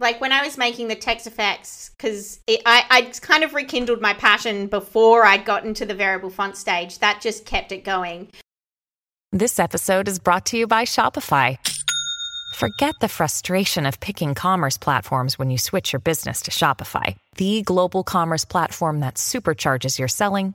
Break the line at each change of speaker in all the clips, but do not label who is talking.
like when I was making the text effects, because I I kind of rekindled my passion before I got into the variable font stage. That just kept it going.
This episode is brought to you by Shopify. Forget the frustration of picking commerce platforms when you switch your business to Shopify, the global commerce platform that supercharges your selling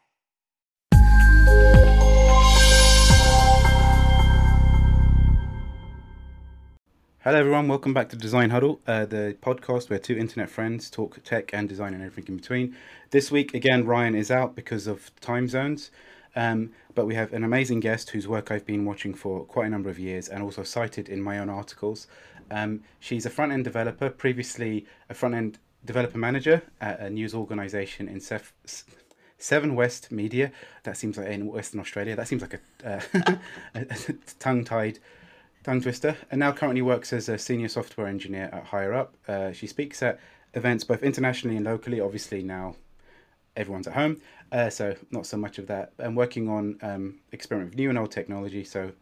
Hello, everyone. Welcome back to Design Huddle, uh, the podcast where two internet friends talk tech and design and everything in between. This week, again, Ryan is out because of time zones, um, but we have an amazing guest whose work I've been watching for quite a number of years and also cited in my own articles. Um, she's a front end developer, previously a front end developer manager at a news organization in Sef- Seven West Media. That seems like in Western Australia. That seems like a, uh, a tongue tied tongue twister, and now currently works as a senior software engineer at Higher Up. Uh, she speaks at events both internationally and locally. Obviously, now everyone's at home, uh, so not so much of that. And working on um, experiment with new and old technology. So,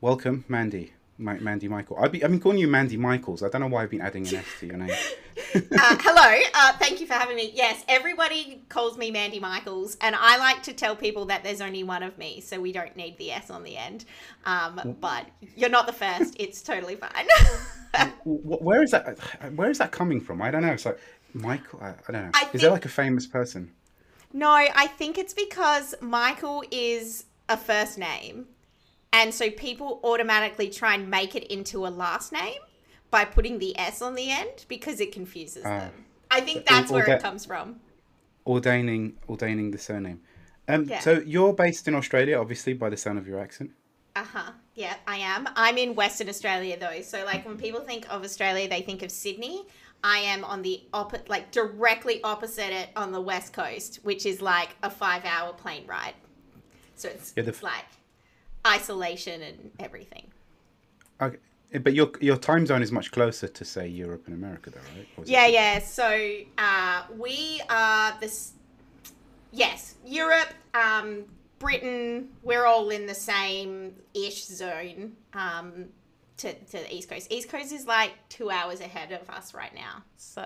welcome, Mandy. Ma- Mandy Michael. I've been, I've been calling you Mandy Michaels. I don't know why I've been adding an S to your name.
uh, hello, uh, thank you for having me. Yes, everybody calls me Mandy Michaels, and I like to tell people that there's only one of me, so we don't need the S on the end. Um, but you're not the first; it's totally fine.
where is that? Where is that coming from? I don't know. It's like Michael. I, I don't know.
I
is
think-
there like a famous person?
no, I think it's because Michael is a first name, and so people automatically try and make it into a last name by putting the S on the end because it confuses
Ah.
them. I think that's where it comes from.
Ordaining, ordaining the surname. Um,
Yeah.
So you're based in Australia, obviously, by the sound of your accent.
Uh huh. Yeah, I am. I'm in Western Australia though, so like when people think of Australia, they think of Sydney. I am on the opposite, like directly opposite it on the west coast, which is like a five-hour plane ride. So it's,
Yeah, the-
it's like isolation and everything.
Okay. But your your time zone is much closer to say Europe and America, though, right?
Yeah, yeah. So uh, we are this. Yes, Europe, um, Britain. We're all in the same ish zone. Um, to, to the East Coast. East Coast is like two hours ahead of us right now. So.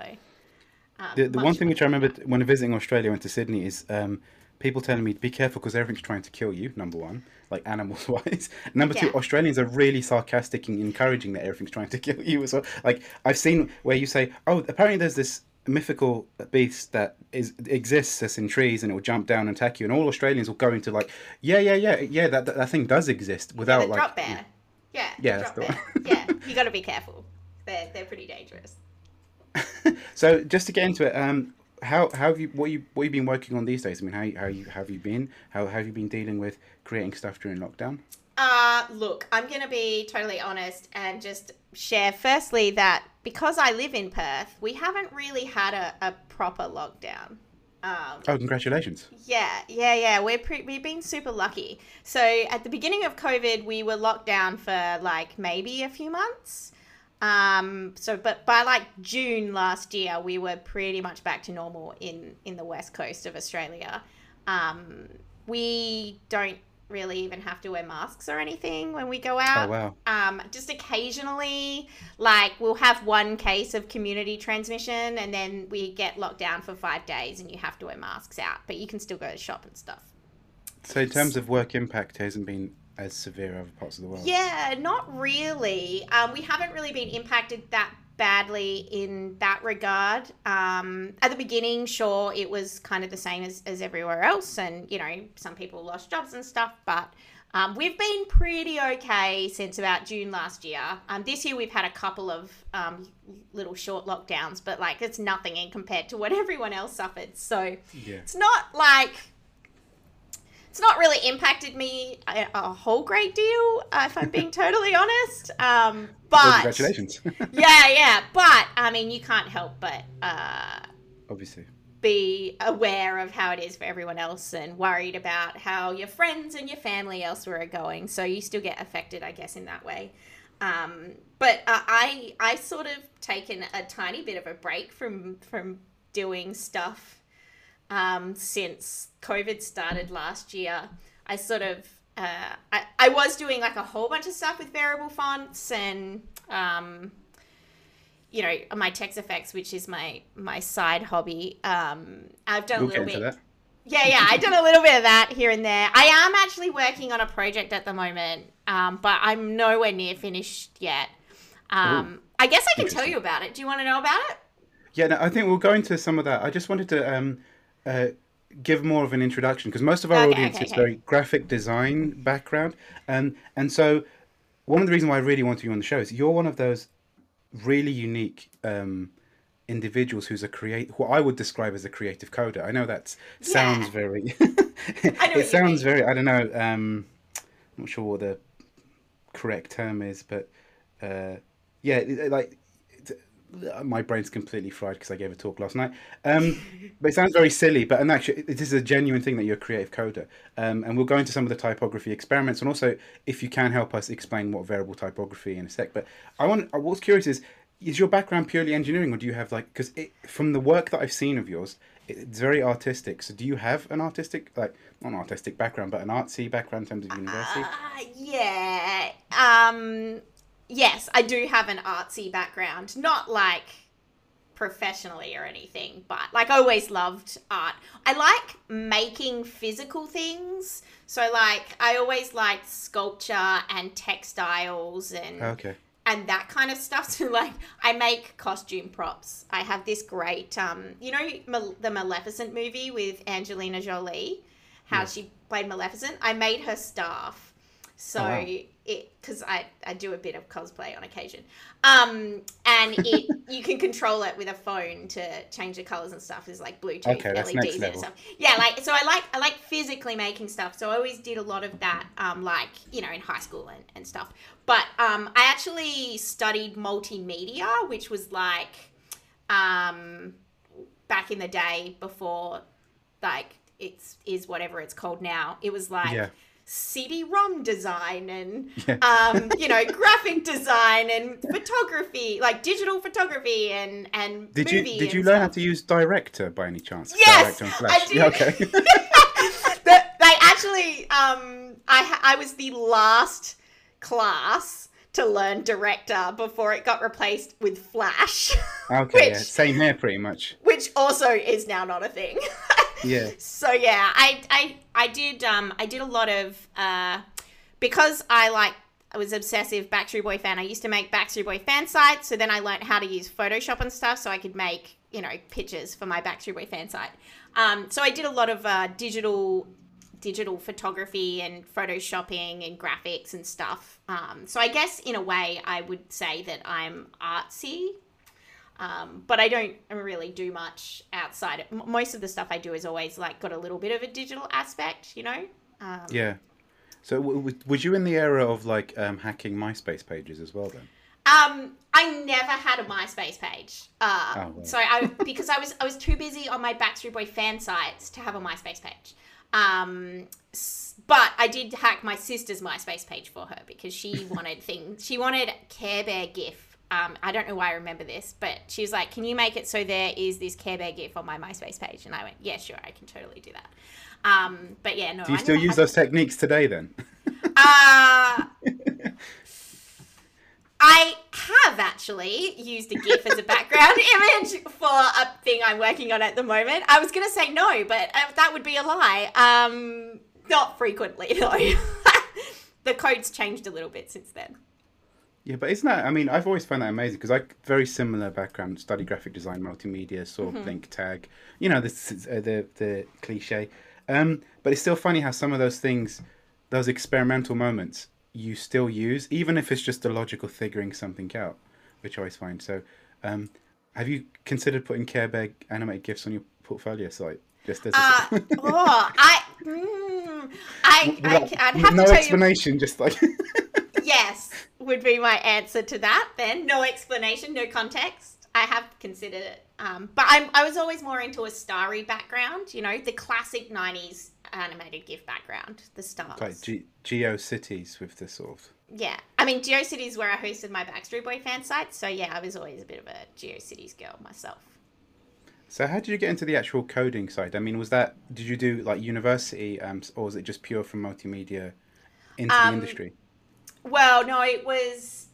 Um,
The, the one thing which I remember when visiting Australia, I went to Sydney, is um, people telling me to be careful because everything's trying to kill you. Number one, like animals wise. Number two, Australians are really sarcastic and encouraging that everything's trying to kill you as well. Like I've seen where you say, "Oh, apparently there's this mythical beast that is exists that's in trees and it will jump down and attack you," and all Australians will go into like, "Yeah, yeah, yeah, yeah, that that, that thing does exist," without
the
like.
drop bear. Yeah.
Yeah,
drop bear. yeah, you got to be careful. They're they're pretty dangerous.
So just to get into it, um, how, how have you what you what you been working on these days? I mean, how how you have you been? How, how have you been dealing with creating stuff during lockdown?
Uh, look, I'm going to be totally honest and just share firstly that because I live in Perth, we haven't really had a, a proper lockdown. Um,
Oh, congratulations!
yeah, yeah, yeah. We're pre- we've been super lucky. So at the beginning of COVID, we were locked down for like maybe a few months. Um, so but by like June last year, we were pretty much back to normal in in the west coast of Australia. Um, we don't really even have to wear masks or anything when we go out.
Oh wow!
Um, just occasionally, like we'll have one case of community transmission, and then we get locked down for five days, and you have to wear masks out, but you can still go to shop and stuff.
So in terms of work impact, it hasn't been as severe other parts of the world.
Yeah, not really. Um, we haven't really been impacted that badly in that regard. Um, at the beginning, sure, it was kind of the same as, as everywhere else, and you know, some people lost jobs and stuff, but. Um, we've been pretty okay since about June last year. Um, this year we've had a couple of um, little short lockdowns, but like it's nothing in compared to what everyone else suffered. So
Yeah.
it's not like it's not really impacted me a, a whole great deal, uh, if I'm being totally honest. Um, but
Well, congratulations.
yeah, yeah. But I mean, you can't help but uh,
Obviously.
be aware of how it is for everyone else and worried about how your friends and your family elsewhere are going. So you still get affected, I guess, in that way. Um, but uh, I I sort of taken a tiny bit of a break from from doing stuff um, since COVID started last year. I sort of uh, I, I was doing like a whole bunch of stuff with variable fonts and um, you know my text effects which is my my side hobby um, i've done
We'll
a little bit
that.
yeah yeah i've done a little bit of that here and there i am actually working on a project at the moment um, but i'm nowhere near finished yet um, i guess i can tell you about it do you want to know about it
Yeah, no, I think we'll go into some of that. I just wanted to um, uh, give more of an introduction because most of our
Okay,
audience
okay,
is
okay.
very graphic design background, um, and so one of the reasons why I really want you on the show is you're one of those really unique um, individuals who's a create who I would describe as a creative coder. I know that sounds
Yeah.
very.
I know
it sounds very. I don't know. Um, I'm not sure what the correct term is, but uh, yeah, like my brain's completely fried because I gave a talk last night. Um, but it sounds very silly. But and actually, it is a genuine thing that you're a creative coder. Um, and we'll go into some of the typography experiments, and also if you can help us explain what variable typography in a sec. But I want. What's curious is. Is your background purely engineering, or do you have like? Because from the work that I've seen of yours, it's very artistic. So, do you have an artistic, like not an artistic background, but an artsy background in terms of university?
Uh, yeah. Um, yes, I do have an artsy background. Not like professionally or anything, but like I always loved art. I like making physical things. So like I always liked sculpture and textiles and
okay.
and that kind of stuff. So like, I make costume props. I have this great, um, you know, Mal- the Maleficent movie with Angelina Jolie, how she played Maleficent. I made her staff. So
Oh, wow.
it, because I, I do a bit of cosplay on occasion, um, and it you can control it with a phone to change the colors and stuff. There's like Bluetooth
Okay, that's
LEDs
next
and stuff. Yeah, like so I like I like physically making stuff. So I always did a lot of that, um, like you know in high school and, and stuff. But um, I actually studied multimedia, which was like um, back in the day before like it's is whatever it's called now. It was like
Yeah.
CD-ROM design and
Yeah.
um, you know graphic design and photography, like digital photography and and
Did you did you learn how to use Director by any chance?
Yes, I
Flash.
did.
Yeah, okay.
The- they actually um I I was the last class to learn director before it got replaced with flash
okay. Yeah. Same here, pretty much.
which also is now not a thing
Yeah.
so yeah i i i did um i did a lot of uh because i like I was obsessive Backstreet Boy fan. I used to make Backstreet Boy fan sites, so then I learned how to use Photoshop and stuff, so I could make you know pictures for my Backstreet Boy fan site. Um, so I did a lot of uh, digital digital photography and photoshopping and graphics and stuff. Um, so I guess in a way I would say that I'm artsy, um, but I don't really do much outside. Most of the stuff I do is always like got a little bit of a digital aspect, you know. Um,
Yeah. So w- w- was you in the era of like um, hacking MySpace pages as well then?
Um, I never had a MySpace page. Uh,
Oh, wow.
so I because I was I was too busy on my Backstreet Boy fan sites to have a MySpace page. Um, but I did hack my sister's MySpace page for her because she wanted things. She wanted Care Bear GIF. Um, I don't know why I remember this, but she was like, "Can you make it so there is this Care Bear GIF on my MySpace page?" And I went, "Yeah, sure, I can totally do that." Um, but yeah, no.
Do you
I
still use those techniques today then?
uh, I have actually used a GIF as a background image for a thing I'm working on at the moment. I was going to say no, but uh, that would be a lie. Um, not frequently, though. the code's changed a little bit since then.
Yeah, but isn't that? I mean, I've always found that amazing because I very similar background, study graphic design, multimedia, saw
Mm-hmm.
Blink Tag. You know, this is, uh, the the cliche. Um, but it's still funny how some of those things, those experimental moments, you still use, even if it's just a logical figuring something out, which I always find. So, um, have you considered putting Care Bear animated gifs on your portfolio site? Just as a,
Uh, oh, I, mm, I, I, I'd have
no
to tell you.
explanation, just like
yes would be my answer to that then no explanation no context i have considered it um, but I'm, i was always more into a starry background you know the classic 90s animated gif background the stars
like Ge- GeoCities with the sort of
yeah. I mean, GeoCities where I hosted my Backstreet Boy fan site. So yeah, I was always a bit of a GeoCities girl myself.
So how did you get into the actual coding side? I mean, was that did you do like university, um, or was it just pure from multimedia into um, the industry?
Well, no, it was.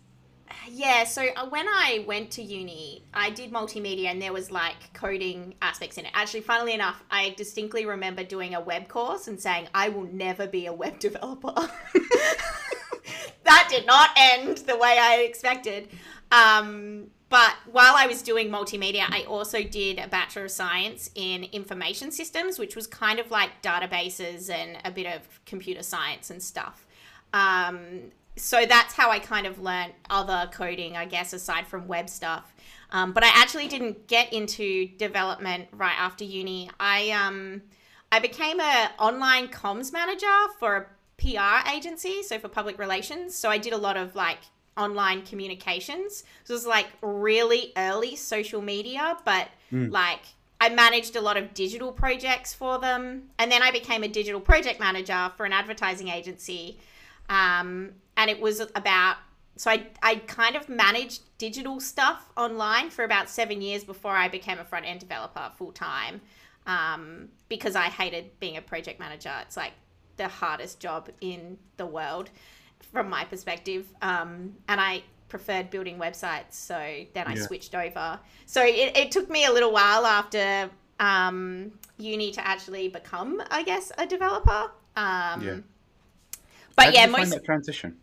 Yeah, so uh, when I went to uni, I did multimedia and there was like coding aspects in it. Actually, funnily enough, I distinctly remember doing a web course and saying, I will never be a web developer. that did not end the way I expected. Um, but while I was doing multimedia, I also did a Bachelor of Science in Information Systems, which was kind of like databases and a bit of computer science and stuff. Um, so that's how I kind of learned other coding, I guess, aside from web stuff. Um, but I actually didn't get into development right after uni. I um, I became an online comms manager for a PR agency, so for public relations. So I did a lot of like online communications. So it was like really early social media, but mm. like I managed a lot of digital projects for them. And then I became a digital project manager for an advertising agency. Um, and it was about, so I, I kind of managed digital stuff online for about seven years before I became a front end developer full time um, because I hated being a project manager. It's like the hardest job in the world from my perspective. Um, and I preferred building websites, so then I yeah. switched over. So it, it took me a little while after um, uni to actually become, I guess, a developer. Um, yeah.
But How yeah, most transition.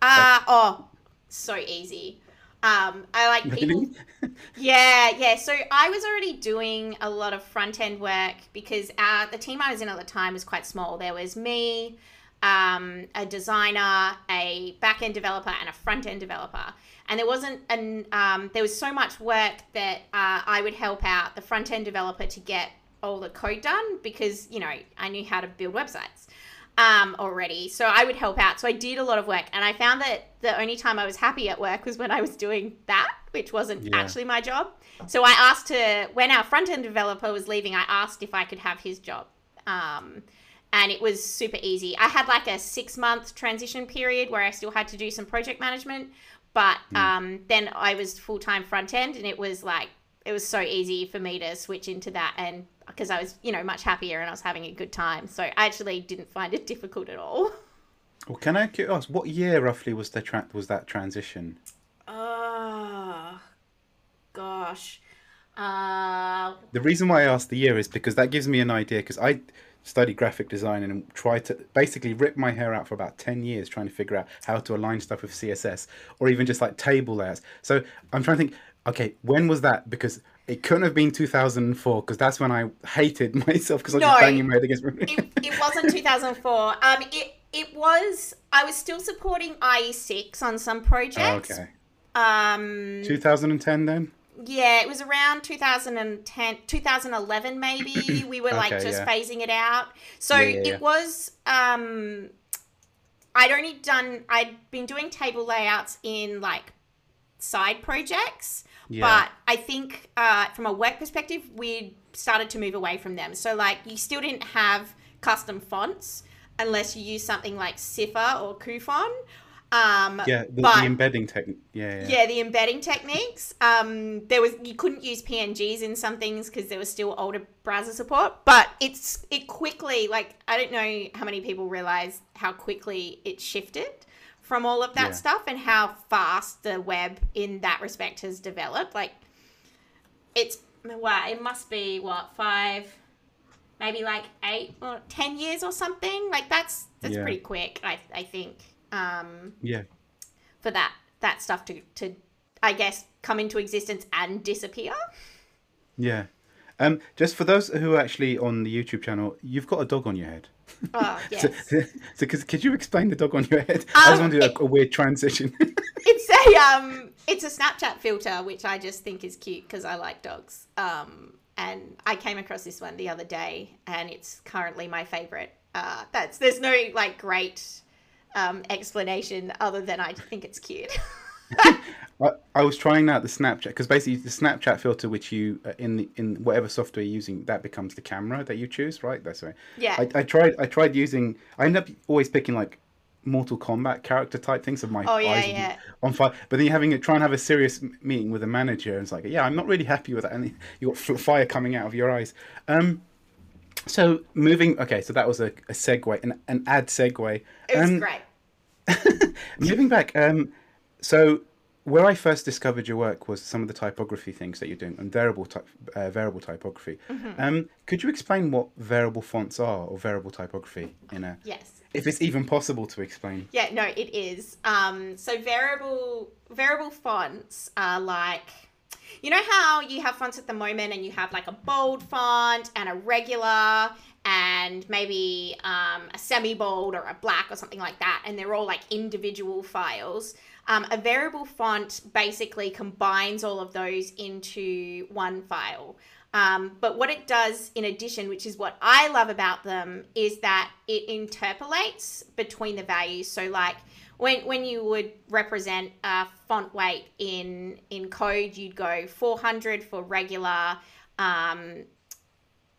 Uh, oh, so easy. Um, I like people. yeah, yeah. So I was already doing a lot of front end work because uh, the team I was in at the time was quite small. There was me, um, a designer, a back end developer, and a front end developer. And there wasn't an um, there was so much work that uh, I would help out the front end developer to get all the code done because you know I knew how to build websites um, already. So I would help out. So I did a lot of work, and I found that the only time I was happy at work was when I was doing that, which wasn't yeah. actually my job. So I asked to when our front end developer was leaving, I asked if I could have his job. Um, and it was super easy. I had like a six month transition period where I still had to do some project management, but mm. um, then I was full time front end, and it was like it was so easy for me to switch into that and because I was, you know, much happier and I was having a good time. So I actually didn't find it difficult at all.
Well, can I ask what year roughly was the tra- was that transition?
Oh, gosh. Uh...
The reason why I asked the year is because that gives me an idea. Because I studied graphic design and tried to basically rip my hair out for about 10 years trying to figure out how to align stuff with CSS or even just like table layers. So I'm trying to think, okay, when was that? Because it couldn't have been 2004 because that's when I hated myself because I was no, just banging my head against.
it, it wasn't 2004. Um, it it was. I was still supporting IE6 on some projects.
okay.
Um.
2010 then.
Yeah, it was around 2010, 2011 maybe. We were like okay, just yeah. phasing it out. So yeah, yeah, it was. Um, I'd only done. I'd been doing table layouts in like side projects. Yeah. But I think uh, from a work perspective, we started to move away from them. So, like, you still didn't have custom fonts unless you use something like sIFR or Cufon. Um,
yeah, the, but, the embedding technique. Yeah, yeah,
yeah, the embedding techniques. Um, there was you couldn't use PNGs in some things because there was still older browser support. But it's it quickly like I don't know how many people realize how quickly it shifted from all of that yeah. stuff and how fast the web in that respect has developed. Like, it's wow, it must be what five, maybe like eight or ten years or something. Like that's that's yeah. pretty quick. I I think. Um,
yeah.
For that that stuff to to I guess come into existence and disappear.
Yeah. Um, just for those who are actually on the YouTube channel, you've got a dog on your head.
Oh, yes. so,
so could you explain the dog on your head? Um, I to do a, a weird transition.
it's a um, it's a Snapchat filter, which I just think is cute because I like dogs. Um, and I came across this one the other day, and it's currently my favorite. Uh, that's there's no like great um, explanation other than I think it's cute.
I, I, was trying out the Snapchat because basically the Snapchat filter, which you uh, in the, in whatever software you're using, that becomes the camera that you choose, right? That's right.
Yeah.
I, I tried I tried using. I end up always picking like Mortal Kombat character type things of my
Oh, yeah,
eyes
yeah.
on fire. But then you're having a, try and have a serious meeting with a manager, and it's like, yeah, I'm not really happy with that, and you got fire coming out of your eyes. Um, so moving, okay, so that was a, a segue, an, an ad segue.
It was
Um,
great.
Moving back, um, so where I first discovered your work was some of the typography things that you're doing and variable type, uh, variable typography.
Mm-hmm.
Um, could you explain what variable fonts are or variable typography in a,
Yes.
if it's even possible to explain?
Yeah, no, it is. Um, so variable variable fonts are like you know how you have fonts at the moment and you have like a bold font and a regular and maybe um, a semi bold or a black or something like that, and they're all like individual files. Um, a variable font basically combines all of those into one file. Um, but what it does in addition, which is what I love about them, is that it interpolates between the values. So, like when when you would represent a font weight in in code, you'd go 400 for regular, um,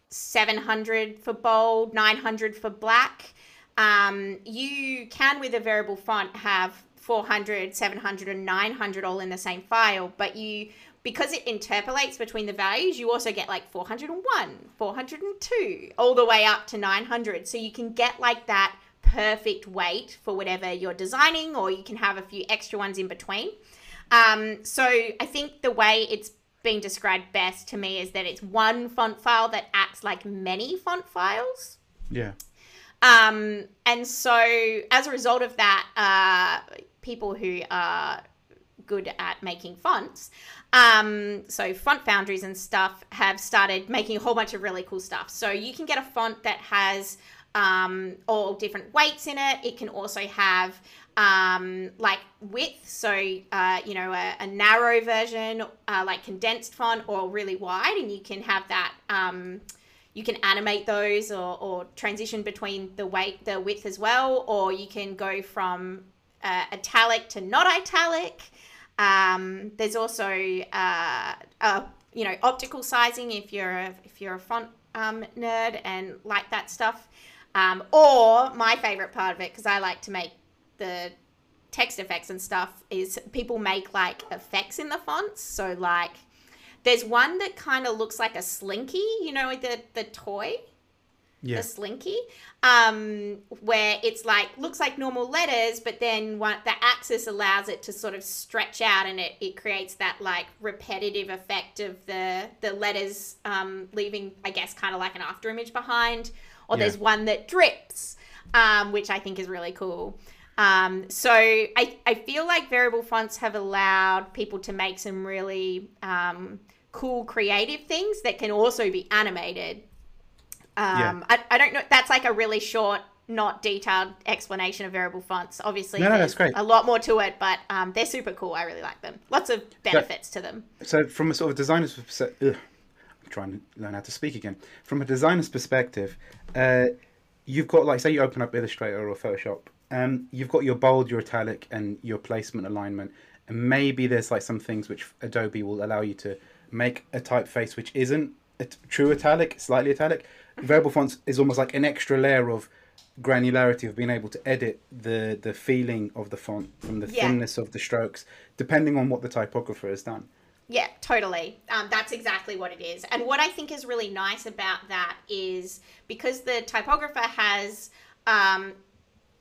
700 for bold, 900 for black. Um, you can with a variable font have 400, 700, and 900 all in the same file, but you because it interpolates between the values, you also get like 401, 402, all the way up to 900. So you can get like that perfect weight for whatever you're designing, or you can have a few extra ones in between. Um, so I think the way it's being described best to me is that it's one font file that acts like many font files.
Yeah.
Um, and so as a result of that, uh, people who are good at making fonts, um, so font foundries and stuff have started making a whole bunch of really cool stuff. So you can get a font that has um, all different weights in it. It can also have um, like width, so uh, you know a, a narrow version, uh, like condensed font, or really wide, and you can have that. Um, you can animate those or, or transition between the weight, the width as well, or you can go from uh, italic to not italic. Um, there's also uh, uh, you know optical sizing if you're a, if you're a font um, nerd and like that stuff. Um, or my favorite part of it because I like to make the text effects and stuff is people make like effects in the fonts. So like there's one that kind of looks like a slinky, you know, the the toy
Yeah.
a slinky, um, where it's like looks like normal letters, but then one, the axis allows it to sort of stretch out, and it, it creates that like repetitive effect of the the letters um, leaving, I guess, kind of like an after image behind. Or
Yeah.
there's one that drips, um, which I think is really cool. Um, so I, I feel like variable fonts have allowed people to make some really um, cool creative things that can also be animated. Um, I, I don't know. That's like a really short, not detailed explanation of variable fonts. Obviously,
No, no, that's great.
a lot more to it, but um, they're super cool. I really like them. Lots of benefits to them.
So from a sort of designer's perspective, I'm trying to learn how to speak again. From a designer's perspective, uh, you've got like say you open up Illustrator or Photoshop, um, you've got your bold, your italic, and your placement alignment, and maybe there's like some things which Adobe will allow you to make a typeface which isn't a t- true italic, slightly italic. Variable fonts is almost like an extra layer of granularity of being able to edit the the feeling of the font from the
Yeah.
thinness of the strokes, depending on what the typographer has done.
Yeah, totally. Um, that's exactly what it is. And what I think is really nice about that is because the typographer has um,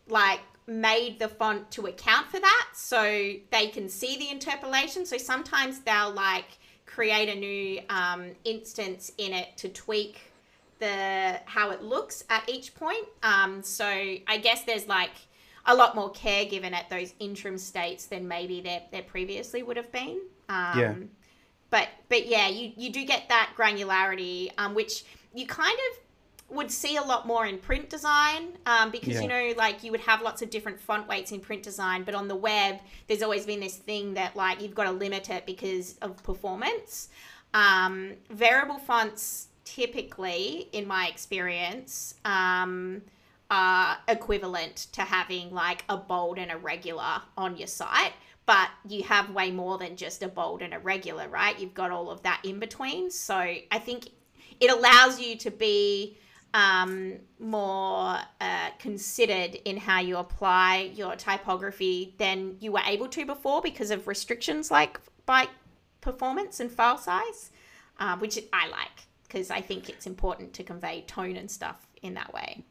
like made the font to account for that, so they can see the interpolation. So sometimes they'll like create a new um, instance in it to tweak the how it looks at each point. Um, so I guess there's like a lot more care given at those interim states than maybe there there previously would have been. Um,
Yeah.
But but yeah, you you do get that granularity, um, which you kind of would see a lot more in print design um, because
Yeah.
you know like you would have lots of different font weights in print design but on the web there's always been this thing that like you've got to limit it because of performance um, variable fonts typically in my experience um, are equivalent to having like a bold and a regular on your site but you have way more than just a bold and a regular right? You've got all of that in between. So i think it allows you to be um, more uh, considered in how you apply your typography than you were able to before because of restrictions like byte performance and file size, uh, which I like because I think it's important to convey tone and stuff in that way.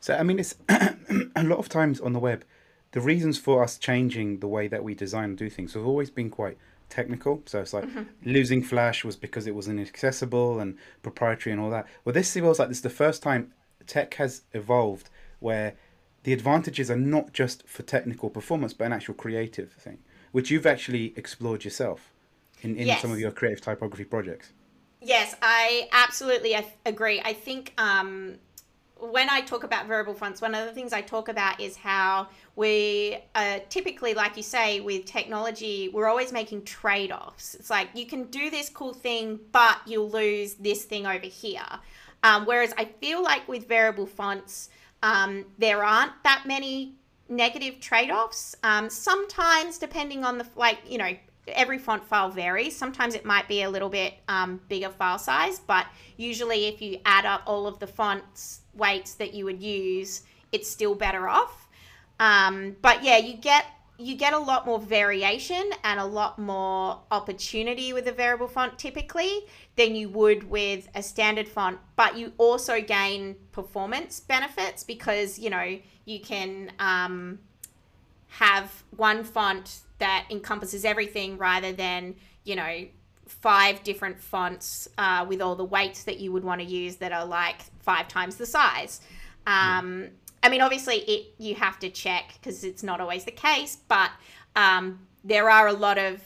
So, I mean, it's a lot of times on the web, the reasons for us changing the way that we design and do things have always been quite technical. So it's like mm-hmm. losing Flash was because it was inaccessible and proprietary and all that. Well, this feels like this is the first time tech has evolved where the advantages are not just for technical performance, but an actual creative thing, which you've actually explored yourself in, in yes. some of your creative typography projects.
Yes, I absolutely agree. I think um, when I talk about variable fonts, one of the things I talk about is how we uh, typically, like you say, with technology, we're always making trade offs. It's like you can do this cool thing, but you'll lose this thing over here. Um, whereas I feel like with variable fonts, um, there aren't that many negative trade offs. Um, sometimes, depending on the, like, you know, every font file varies. Sometimes it might be a little bit um, bigger file size, but usually if you add up all of the fonts weights that you would use, it's still better off. Um, but yeah, you get you get a lot more variation and a lot more opportunity with a variable font typically than you would with a standard font but you also gain performance benefits because you know you can um, have one font that encompasses everything rather than you know five different fonts uh, with all the weights that you would want to use that are like five times the size. Um, yeah. I mean, obviously, it you have to check because it's not always the case, but um, there are a lot of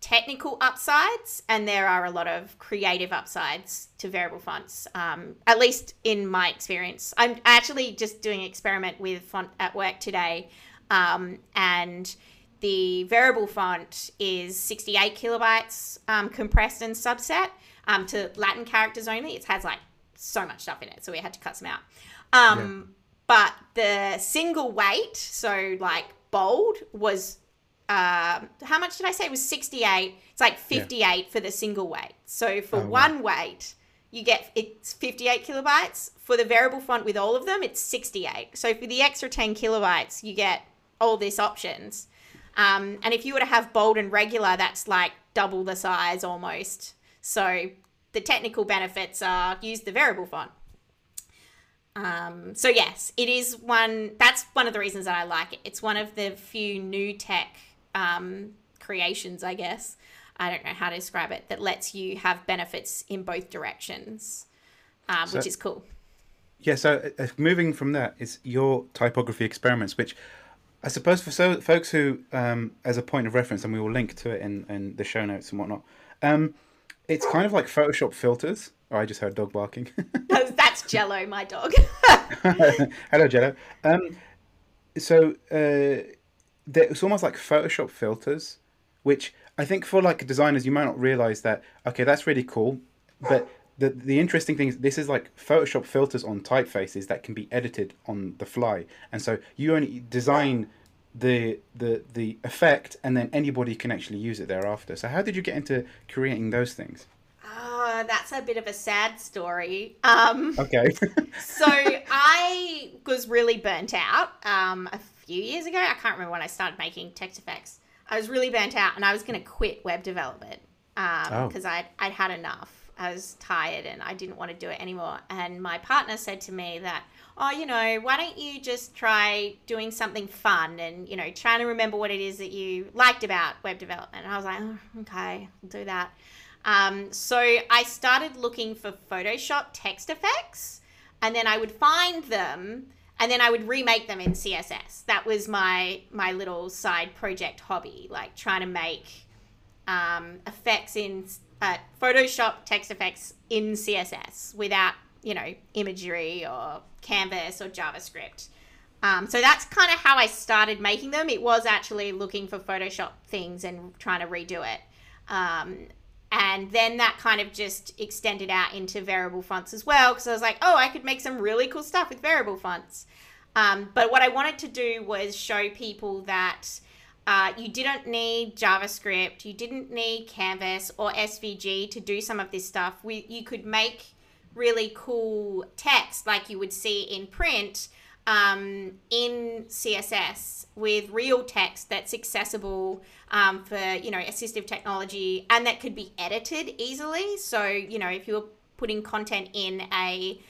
technical upsides and there are a lot of creative upsides to variable fonts. Um, at least in my experience, I'm actually just doing an experiment with font at work today, um, and the variable font is 68 kilobytes um, compressed and subset um, to Latin characters only. It has like so much stuff in it, so we had to cut some out. Um, yeah. But the single weight, so like bold, was uh, how much did I say? It was 68. It's like 58 yeah. for the single weight. So for oh, one wow. weight, you get it's 58 kilobytes. For the variable font with all of them, it's 68. So for the extra 10 kilobytes, you get all these options. Um, and if you were to have bold and regular, that's like double the size almost. So the technical benefits are use the variable font. Um, so yes, it is one. That's one of the reasons that I like it. It's one of the few new tech um, creations, I guess. I don't know how to describe it. That lets you have benefits in both directions, um, so, which is cool.
Yeah. So uh, moving from that is your typography experiments, which I suppose for so folks who, um, as a point of reference, and we will link to it in, in the show notes and whatnot. Um, it's kind of like Photoshop filters. Oh, I just heard dog barking.
That's Jello, my dog.
Hello, Jello. Um, so uh, it's almost like Photoshop filters, which I think for like designers, you might not realize that. Okay, that's really cool, but the the interesting thing is this is like Photoshop filters on typefaces that can be edited on the fly, and so you only design the the the effect, and then anybody can actually use it thereafter. So how did you get into creating those things?
Uh, that's a bit of a sad story. Um,
okay.
so I was really burnt out um, a few years ago. I can't remember when I started making text effects. I was really burnt out, and I was going to quit web development because um, oh. I'd I'd had enough. I was tired and I didn't want to do it anymore. And my partner said to me that, oh, you know, why don't you just try doing something fun and, you know, trying to remember what it is that you liked about web development. And I was like, oh, okay, I'll do that. Um, so I started looking for Photoshop text effects and then I would find them and then I would remake them in CSS. That was my my little side project hobby, like trying to make um, effects in uh, Photoshop text effects in CSS without, you know, imagery or Canvas or JavaScript. Um, so that's kind of how I started making them. It was actually looking for Photoshop things and trying to redo it. Um, and then that kind of just extended out into variable fonts as well because I was like, oh, I could make some really cool stuff with variable fonts. Um, but what I wanted to do was show people that uh, you didn't need JavaScript, you didn't need Canvas or SVG to do some of this stuff. We, you could make really cool text like you would see in print um, in CSS with real text that's accessible um, for you know assistive technology and that could be edited easily. So you know if you're putting content in a,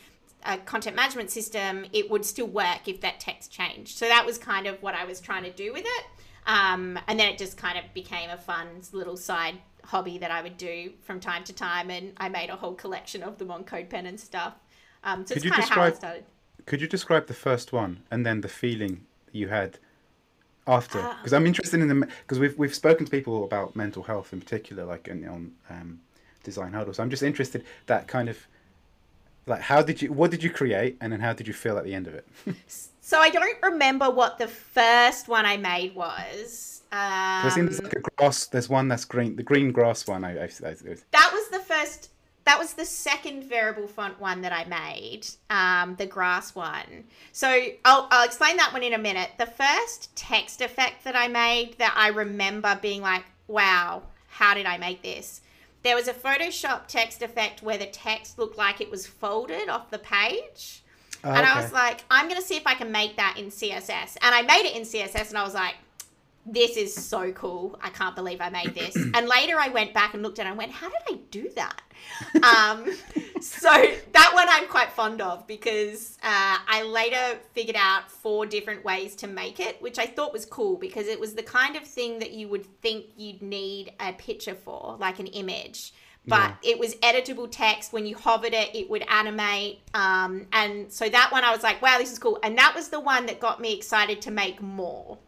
a content management system, it would still work if that text changed. So that was kind of what I was trying to do with it. Um, and then it just kind of became a fun little side hobby that I would do from time to time, and I made a whole collection of them on CodePen and stuff. Um, so
Could
it's
you
kind of how I
describe-
started.
Could you describe the first one and then the feeling you had after?
Ah.
Because I'm interested in the because we've we've spoken to people about mental health in particular, like in, on um, design huddle. So I'm just interested that kind of like how did you what did you create and then how did you feel at the end of it?
So I don't remember what the first one I made was. Um,
there's like a grass. There's one that's green, the green grass one. I, I, I
that was the first. That was the second variable font one that I made, um, the grass one. So I'll, I'll explain that one in a minute. The first text effect that I made that I remember being like, wow, how did I make this? There was a Photoshop text effect where the text looked like it was folded off the page.
Oh,
and I was like, I'm going to see if I can make that in CSS. And I made it in CSS and I was like, this is so cool. I can't believe I made this. and later I went back and looked at and I went, how did I do that? um, so that one I'm quite fond of because uh, I later figured out four different ways to make it, which I thought was cool because it was the kind of thing that you would think you'd need a picture for, like an image. But it was editable text. When you hovered it, it would animate. Um, and so that one I was like, wow, this is cool. And that was the one that got me excited to make more.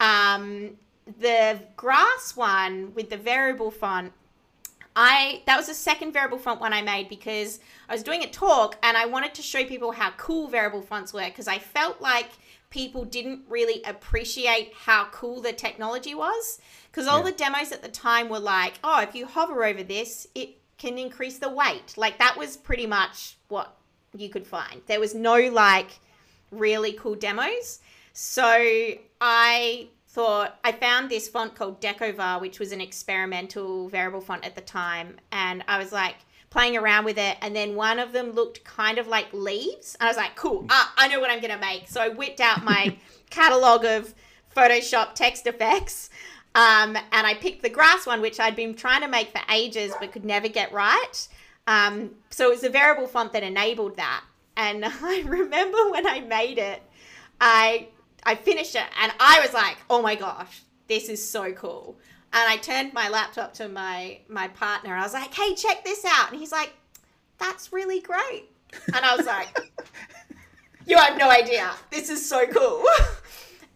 Um, the grass one with the variable font, I that was the second variable font one I made because I was doing a talk and I wanted to show people how cool variable fonts were because I felt like people didn't really appreciate how cool the technology was because all
Yeah.
the demos at the time were like, oh, if you hover over this, it can increase the weight. Like that was pretty much what you could find. There was no like really cool demos. So I thought I found this font called Decovar, which was an experimental variable font at the time, and I was like playing around with it, and then one of them looked kind of like leaves, and I was like, "Cool, ah, I know what I'm gonna make." So I whipped out my catalog of Photoshop text effects. Um, and I picked the grass one, which I'd been trying to make for ages but could never get right. Um, so it was a variable font that enabled that. And I remember when I made it, I I finished it and I was like, oh my gosh, this is so cool. And I turned my laptop to my my partner. I was like, hey, check this out. And he's like, that's really great. And I was like, you have no idea. This is so cool.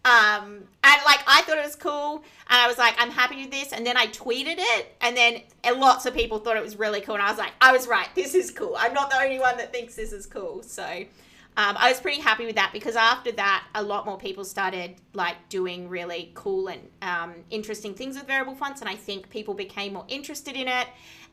Um, and like I thought it was cool, and I was like, I'm happy with this. And then I tweeted it, and then lots of people thought it was really cool. And I was like, I was right. This is cool. I'm not the only one that thinks this is cool. So um, I was pretty happy with that because after that, a lot more people started like doing really cool and um, interesting things with variable fonts, and I think people became more interested in it.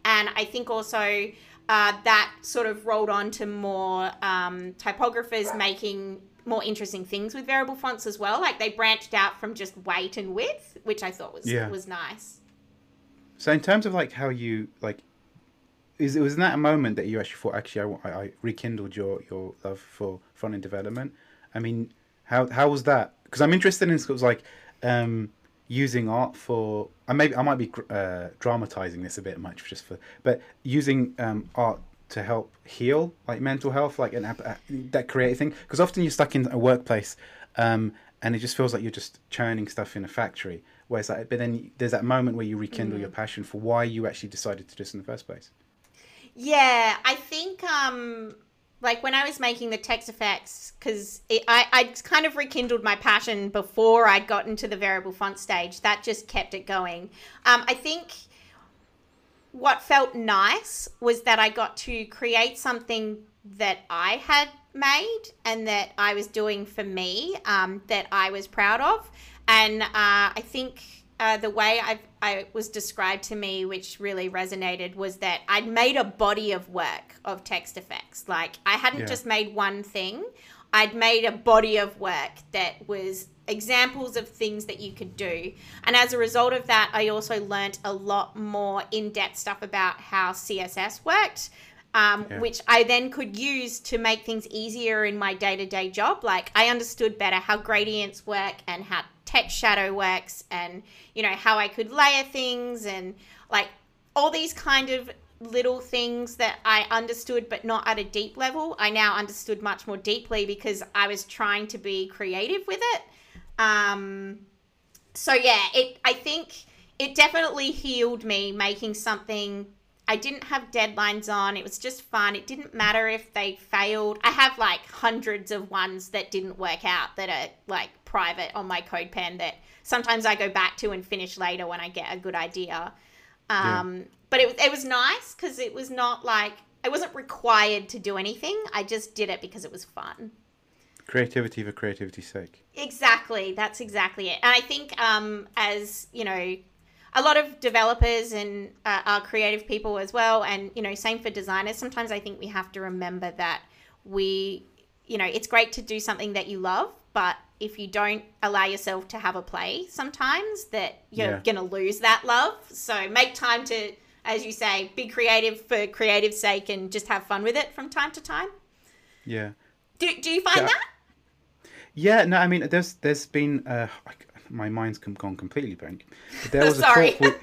And I think also uh, that sort of rolled on to more um, typographers making more interesting things with variable fonts as well. Like they branched out from just weight and width, which I thought was
Yeah.
was nice.
So in terms of like how you like, is it was in that a moment that you actually thought actually I, I, I rekindled your your love for front end development? I mean, how how was that? Because I'm interested in sort of like um, using art for. I maybe I might be uh, dramatizing this a bit much just for, but using um, art to help heal like mental health, like an uh, that creative thing. Because often you're stuck in a workplace. Um, and it just feels like you're just churning stuff in a factory. Whereas, like, but then there's that moment where you rekindle your passion for why you actually decided to do this in the first place.
Yeah, I think um like when I was making the text effects, because I I kind of rekindled my passion before I'd gotten to the variable font stage. That just kept it going. Um, I think what felt nice was that I got to create something that I had made and that I was doing for me um, that I was proud of. And uh, I think uh, the way I've, I was described to me, which really resonated, was that I'd made a body of work of text effects. Like I hadn't
Yeah.
just made one thing, I'd made a body of work that was examples of things that you could do. And as a result of that, I also learnt a lot more in depth stuff about how CSS worked. um,
Yeah.
which I then could use to make things easier in my day to day job. Like I understood better how gradients work and how text shadow works, and you know how I could layer things and like all these kind of little things that I understood but not at a deep level. I now understood much more deeply because I was trying to be creative with it. Um, so yeah, it I think it definitely healed me making something I didn't have deadlines on. It was just fun. It didn't matter if they failed. I have like hundreds of ones that didn't work out that are like private on my CodePen that sometimes I go back to and finish later when I get a good idea. Um, But it, it was nice because it was not like I wasn't required to do anything. I just did it because it was fun.
Creativity for creativity's sake.
Exactly. That's exactly it. And I think um, as, you know, a lot of developers and uh, are creative people as well. And, you know, same for designers. Sometimes I think we have to remember that we, you know, it's great to do something that you love, but if you don't allow yourself to have a play sometimes that you're
Yeah.
going to lose that love. So make time to, as you say, be creative for creative sake and just have fun with it from time to time.
Yeah.
Do, do you find
Yeah.
that?
Yeah, no, I mean, there's there's been uh, my mind's gone completely blank. But there was
Sorry.
a talk. With,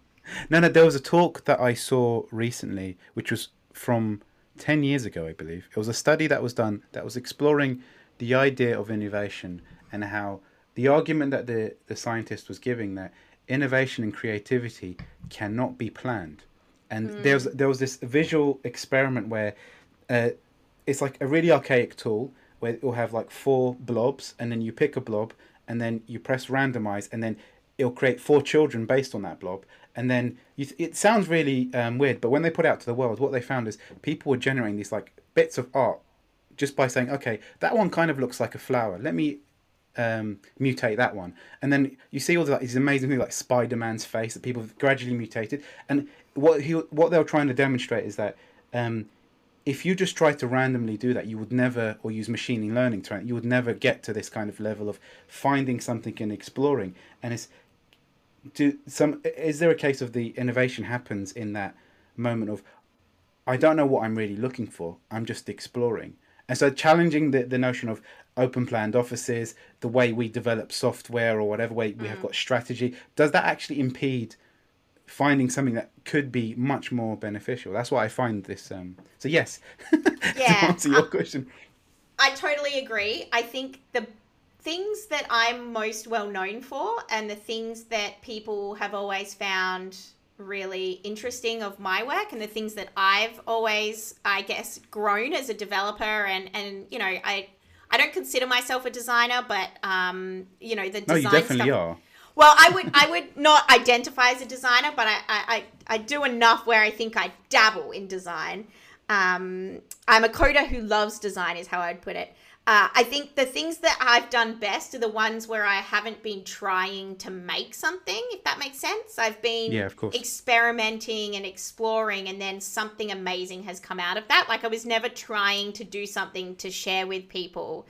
no, no, there was a talk that I saw recently, which was from ten years ago, I believe. It was a study that was done that was exploring the idea of innovation and how the argument that the the scientist was giving that innovation and creativity cannot be planned, and there was there was this visual experiment where. Uh, it's like a really archaic tool where it will have like four blobs and then you pick a blob and then you press randomize and then it'll create four children based on that blob and then you th- it sounds really um, weird but when they put it out to the world what they found is people were generating these like bits of art just by saying okay that one kind of looks like a flower let me um, mutate that one, and then you see all the, like, these amazing things like Spider Man's face that people have gradually mutated. And what he what they're trying to demonstrate is that um, if you just try to randomly do that, you would never, or use machine learning to, you would never get to this kind of level of finding something and exploring. And it's do some is there a case of the innovation happens in that moment of I don't know what I'm really looking for. I'm just exploring. And so challenging the, the notion of open planned offices, the way we develop software or whatever way we have got strategy, does that actually impede finding something that could be much more beneficial? That's what I find this um so yes.
Yeah.
to answer your question.
I totally agree. I think the things that I'm most well known for and the things that people have always found really interesting of my work and the things that I've always I guess grown as a developer and and you know I I don't consider myself a designer but um you know the
No,
design
you definitely
stuff
are.
well, I would I would not identify as a designer, but I, I, I, I do enough where I think I dabble in design. Um, I'm a coder who loves design, is how I'd put it. Uh, I think the things that I've done best are the ones where I haven't been trying to make something, if that makes sense. I've been
Yeah, of course.
experimenting and exploring, and then something amazing has come out of that. Like I was never trying to do something to share with people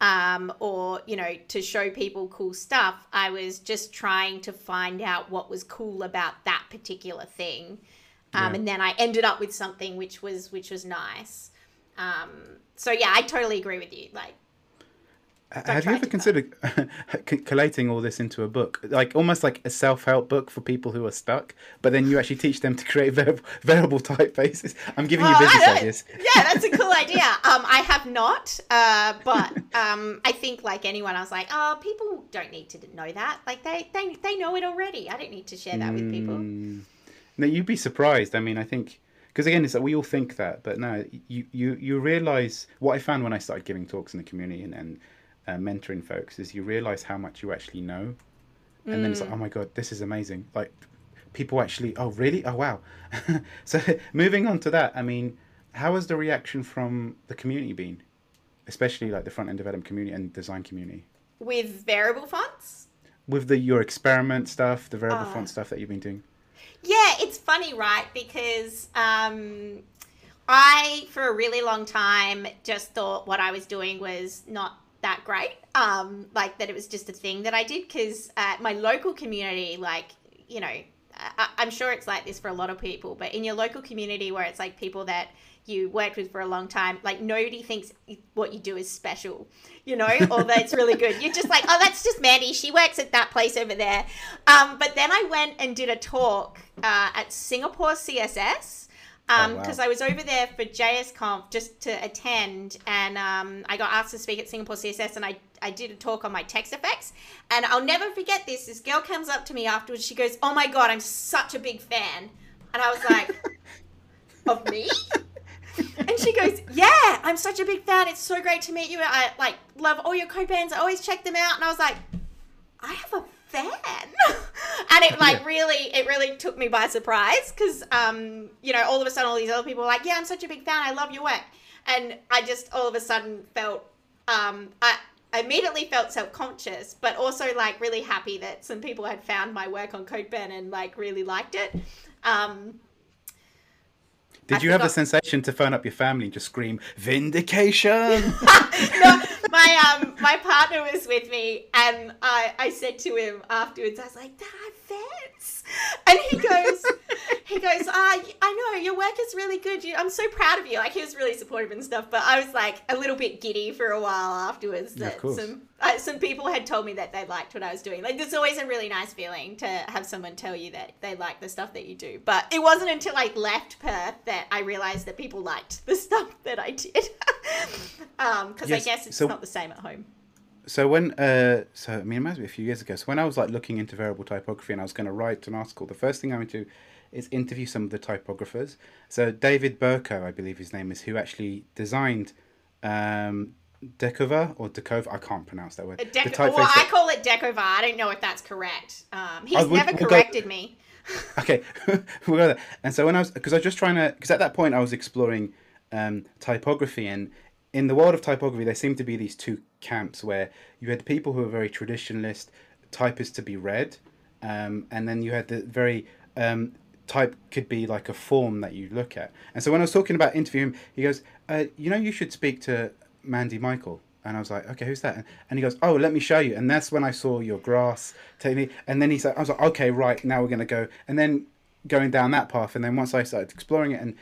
um, or you know to show people cool stuff i was just trying to find out what was cool about that particular thing um,
Yeah.
and then i ended up with something which was which was nice um, so yeah i totally agree with you like
Have you ever considered collating all this into a book, like almost like a self-help book for people who are stuck? But then you actually teach them to create variable typefaces. I'm giving you business ideas.
yeah that's a cool idea um, i have not uh, but um, i think like anyone i was like oh people don't need to know that like they they, they know it already i don't need to share that with people
Mm. No, you'd be surprised. I mean, I think because again, it's like we all think that, but no, you you you realize what I found when I started giving talks in the community and, and uh, mentoring folks is you realize how much you actually know, and then it's
Mm.
like, oh my god, this is amazing. Like people actually, oh really, oh wow. so moving on to that, I mean, how has the reaction from the community been, especially like the front end development community and design community?
with variable fonts
With the your experiment stuff, the variable
Ah.
font stuff that you've been doing.
Yeah, it's funny, right? Because um, I, for a really long time, just thought what I was doing was not that great. Um, like that it was just a thing that I did because uh, my local community, like, you know, I, I'm sure it's like this for a lot of people, but in your local community where it's like people that you worked with for a long time, like nobody thinks what you do is special, you know, or that it's really good. You're just like, oh, that's just Mandy. She works at that place over there. Um, but then I went and did a talk uh, at Singapore CSS because um, oh, wow. I was over there for JSConf just to attend, and um, I got asked to speak at Singapore CSS, and I I did a talk on my text effects, and I'll never forget this. This girl comes up to me afterwards. She goes, "Oh my god, I'm such a big fan," and I was like, "Of me?" and she goes, "Yeah, I'm such a big fan. It's so great to meet you. I like love all your CodePens. I always check them out." And I was like, "I have a fan and it like really it really took me by surprise because um you know all of a sudden all these other people were like yeah i'm such a big fan. I love your work. And i just all of a sudden felt um i I immediately felt self-conscious but also like really happy that some people had found my work on CodePen and like really liked it. Um
did I you have the sensation to phone up your family and just scream vindication?
no, my um my partner was with me, and I I said to him afterwards, I was like, "Dad, fans," and he goes, he goes, "Ah, I know your work is really good. You, I'm so proud of you." Like he was really supportive and stuff, but I was like a little bit giddy for a while afterwards. That yeah, some uh, some people had told me that they liked what I was doing. Like there's always a really nice feeling to have someone tell you that they like the stuff that you do. But it wasn't until I left Perth that I realized that people liked the stuff that I did. um, because yes, I guess it's so- not the same at home
so when uh so I mean it must be a few years ago. So when I was like looking into variable typography and I was going to write an article, the first thing I went to do is interview some of the typographers. So David Burko, I believe his name is, who actually designed um, Decovar or Decovar. I can't pronounce that word.
Dec- well, I call it Decovar. I don't know if that's correct. Um, he's oh, we'll, never we'll corrected go... me.
okay, we'll go there. And so when I was, because I was just trying to, because at that point I was exploring um, typography, and in the world of typography, there seem to be these two camps where you had people who were very traditionalist, typists to be read, um, and then you had the very um, type could be like a form that you look at. And so when I was talking about interviewing, he goes, uh, "You know, you should speak to Mandy Michael." And I was like, "Okay, who's that?" And he goes, "Oh, let me show you." And that's when I saw your grass technique. And then he said, "I was like, okay, right, now we're gonna go." And then going down that path, and then once I started exploring it and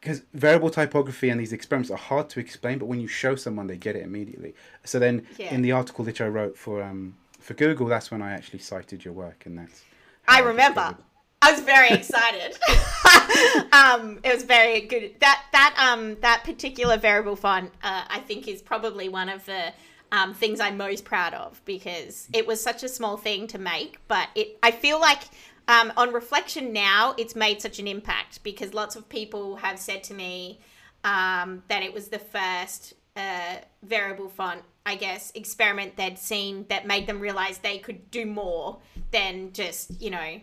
because variable typography and these experiments are hard to explain, but when you show someone, they get it immediately. So then, yeah. in the article that I wrote for um, for Google, that's when I actually cited your work, and that's.
I remember. I was very excited. um, it was very good. That that um that particular variable font, uh, I think, is probably one of the um, things I'm most proud of because it was such a small thing to make, but it. I feel like um, on reflection now, it's made such an impact because lots of people have said to me um, that it was the first uh, variable font, I guess, experiment they'd seen that made them realize they could do more than just, you know,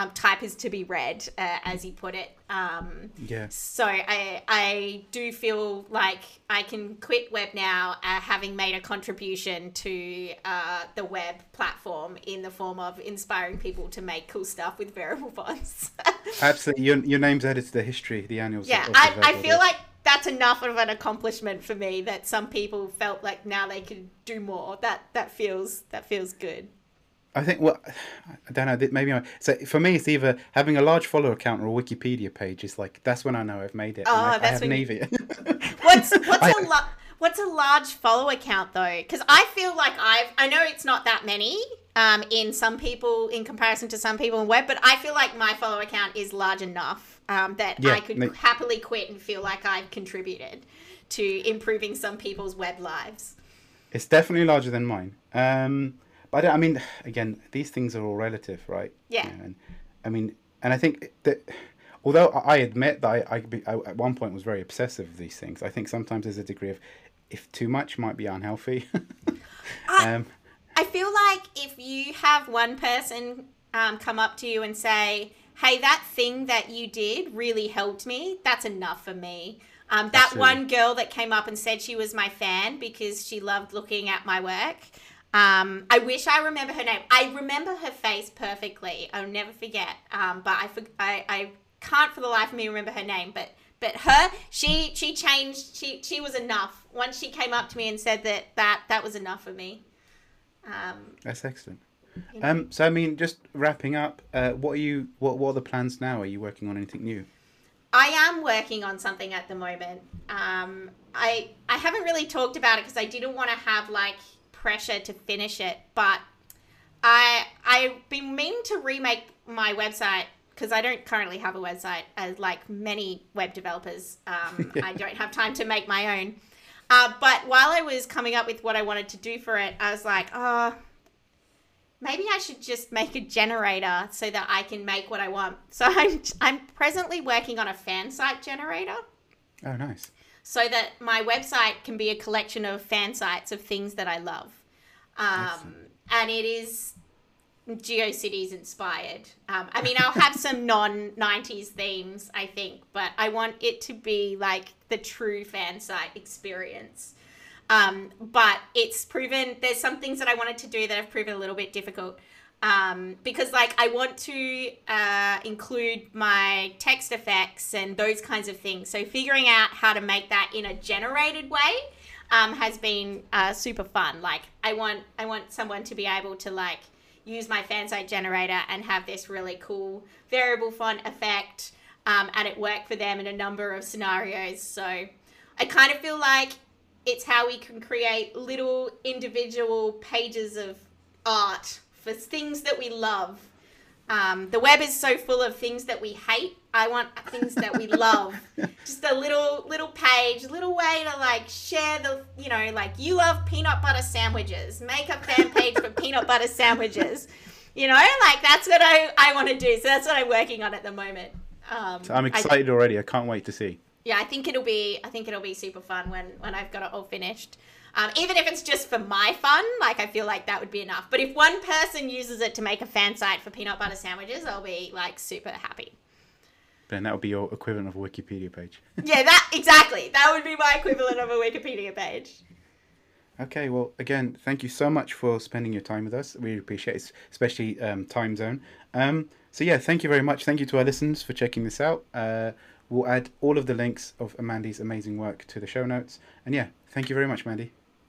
um, type is to be read, uh, as you put it. Um,
yeah.
So I I do feel like I can quit web now, uh, having made a contribution to uh, the web platform in the form of inspiring people to make cool stuff with variable fonts.
Absolutely, your your name's added to the history, the annuals.
Yeah, I, I feel like that's enough of an accomplishment for me that some people felt like now they could do more. That that feels that feels good.
I think well, I don't know. Maybe I. So for me, it's either having a large follower account or a Wikipedia page. Is like that's when I know I've made it.
Oh, I, that's I when you... what's what's I... a lo- what's a large follower account though? Because I feel like I've I know it's not that many um, in some people in comparison to some people in web, but I feel like my follower account is large enough um, that yeah, I could happily quit and feel like I've contributed to improving some people's web lives.
It's definitely larger than mine. Um, but I mean, again, these things are all relative, right?
Yeah.
You know, and I mean, and I think that although I admit that I, I, I, at one point was very obsessive of these things, I think sometimes there's a degree of if too much might be unhealthy.
I, um, I feel like if you have one person um, come up to you and say, "Hey, that thing that you did really helped me," that's enough for me. Um, that Absolutely. one girl that came up and said she was my fan because she loved looking at my work. Um, I wish I remember her name. I remember her face perfectly. I'll never forget. Um, but I, I, I can't for the life of me remember her name. But but her, she she changed. She she was enough. Once she came up to me and said that that that was enough for me. Um,
That's excellent. Um, so I mean, just wrapping up, uh, what are you? What What are the plans now? Are you working on anything new?
I am working on something at the moment. Um, I I haven't really talked about it because I didn't want to have like pressure to finish it, but I I've been meaning to remake my website because I don't currently have a website as like many web developers. Um, I don't have time to make my own. Uh, but while I was coming up with what I wanted to do for it, I was like, oh, maybe I should just make a generator so that I can make what I want. So I'm I'm presently working on a fan site generator.
Oh, nice.
So that my website can be a collection of fan sites of things that I love. Um, and it is GeoCities inspired. Um, I mean, I'll have some non 90s themes, I think, but I want it to be like the true fan site experience. Um, but it's proven there's some things that I wanted to do that have proven a little bit difficult. Um, because like I want to uh, include my text effects and those kinds of things. So figuring out how to make that in a generated way um, has been uh, super fun. Like I want I want someone to be able to like use my fansite generator and have this really cool variable font effect um, and it worked for them in a number of scenarios. So I kind of feel like it's how we can create little individual pages of art for things that we love. Um, the web is so full of things that we hate. I want things that we love. Just a little little page, little way to like share the, you know, like you love peanut butter sandwiches. Make a fan page for peanut butter sandwiches. You know, like that's what I, I want to do. So that's what I'm working on at the moment. Um,
so I'm excited I, already. I can't wait to see.
Yeah, I think it'll be I think it'll be super fun when when I've got it all finished. Um, even if it's just for my fun, like I feel like that would be enough. But if one person uses it to make a fan site for peanut butter sandwiches, I'll be like super happy.
Then that would be your equivalent of a Wikipedia page.
yeah, that exactly. That would be my equivalent of a Wikipedia page.
Okay, well, again, thank you so much for spending your time with us. We appreciate it, especially um, time zone. Um, so yeah, thank you very much. Thank you to our listeners for checking this out. Uh, we'll add all of the links of Mandy's amazing work to the show notes. And yeah, thank you very much, Mandy.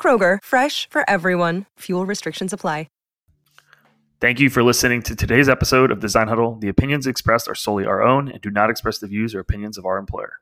Kroger, fresh for everyone. Fuel restrictions apply.
Thank you for listening to today's episode of Design Huddle. The opinions expressed are solely our own and do not express the views or opinions of our employer.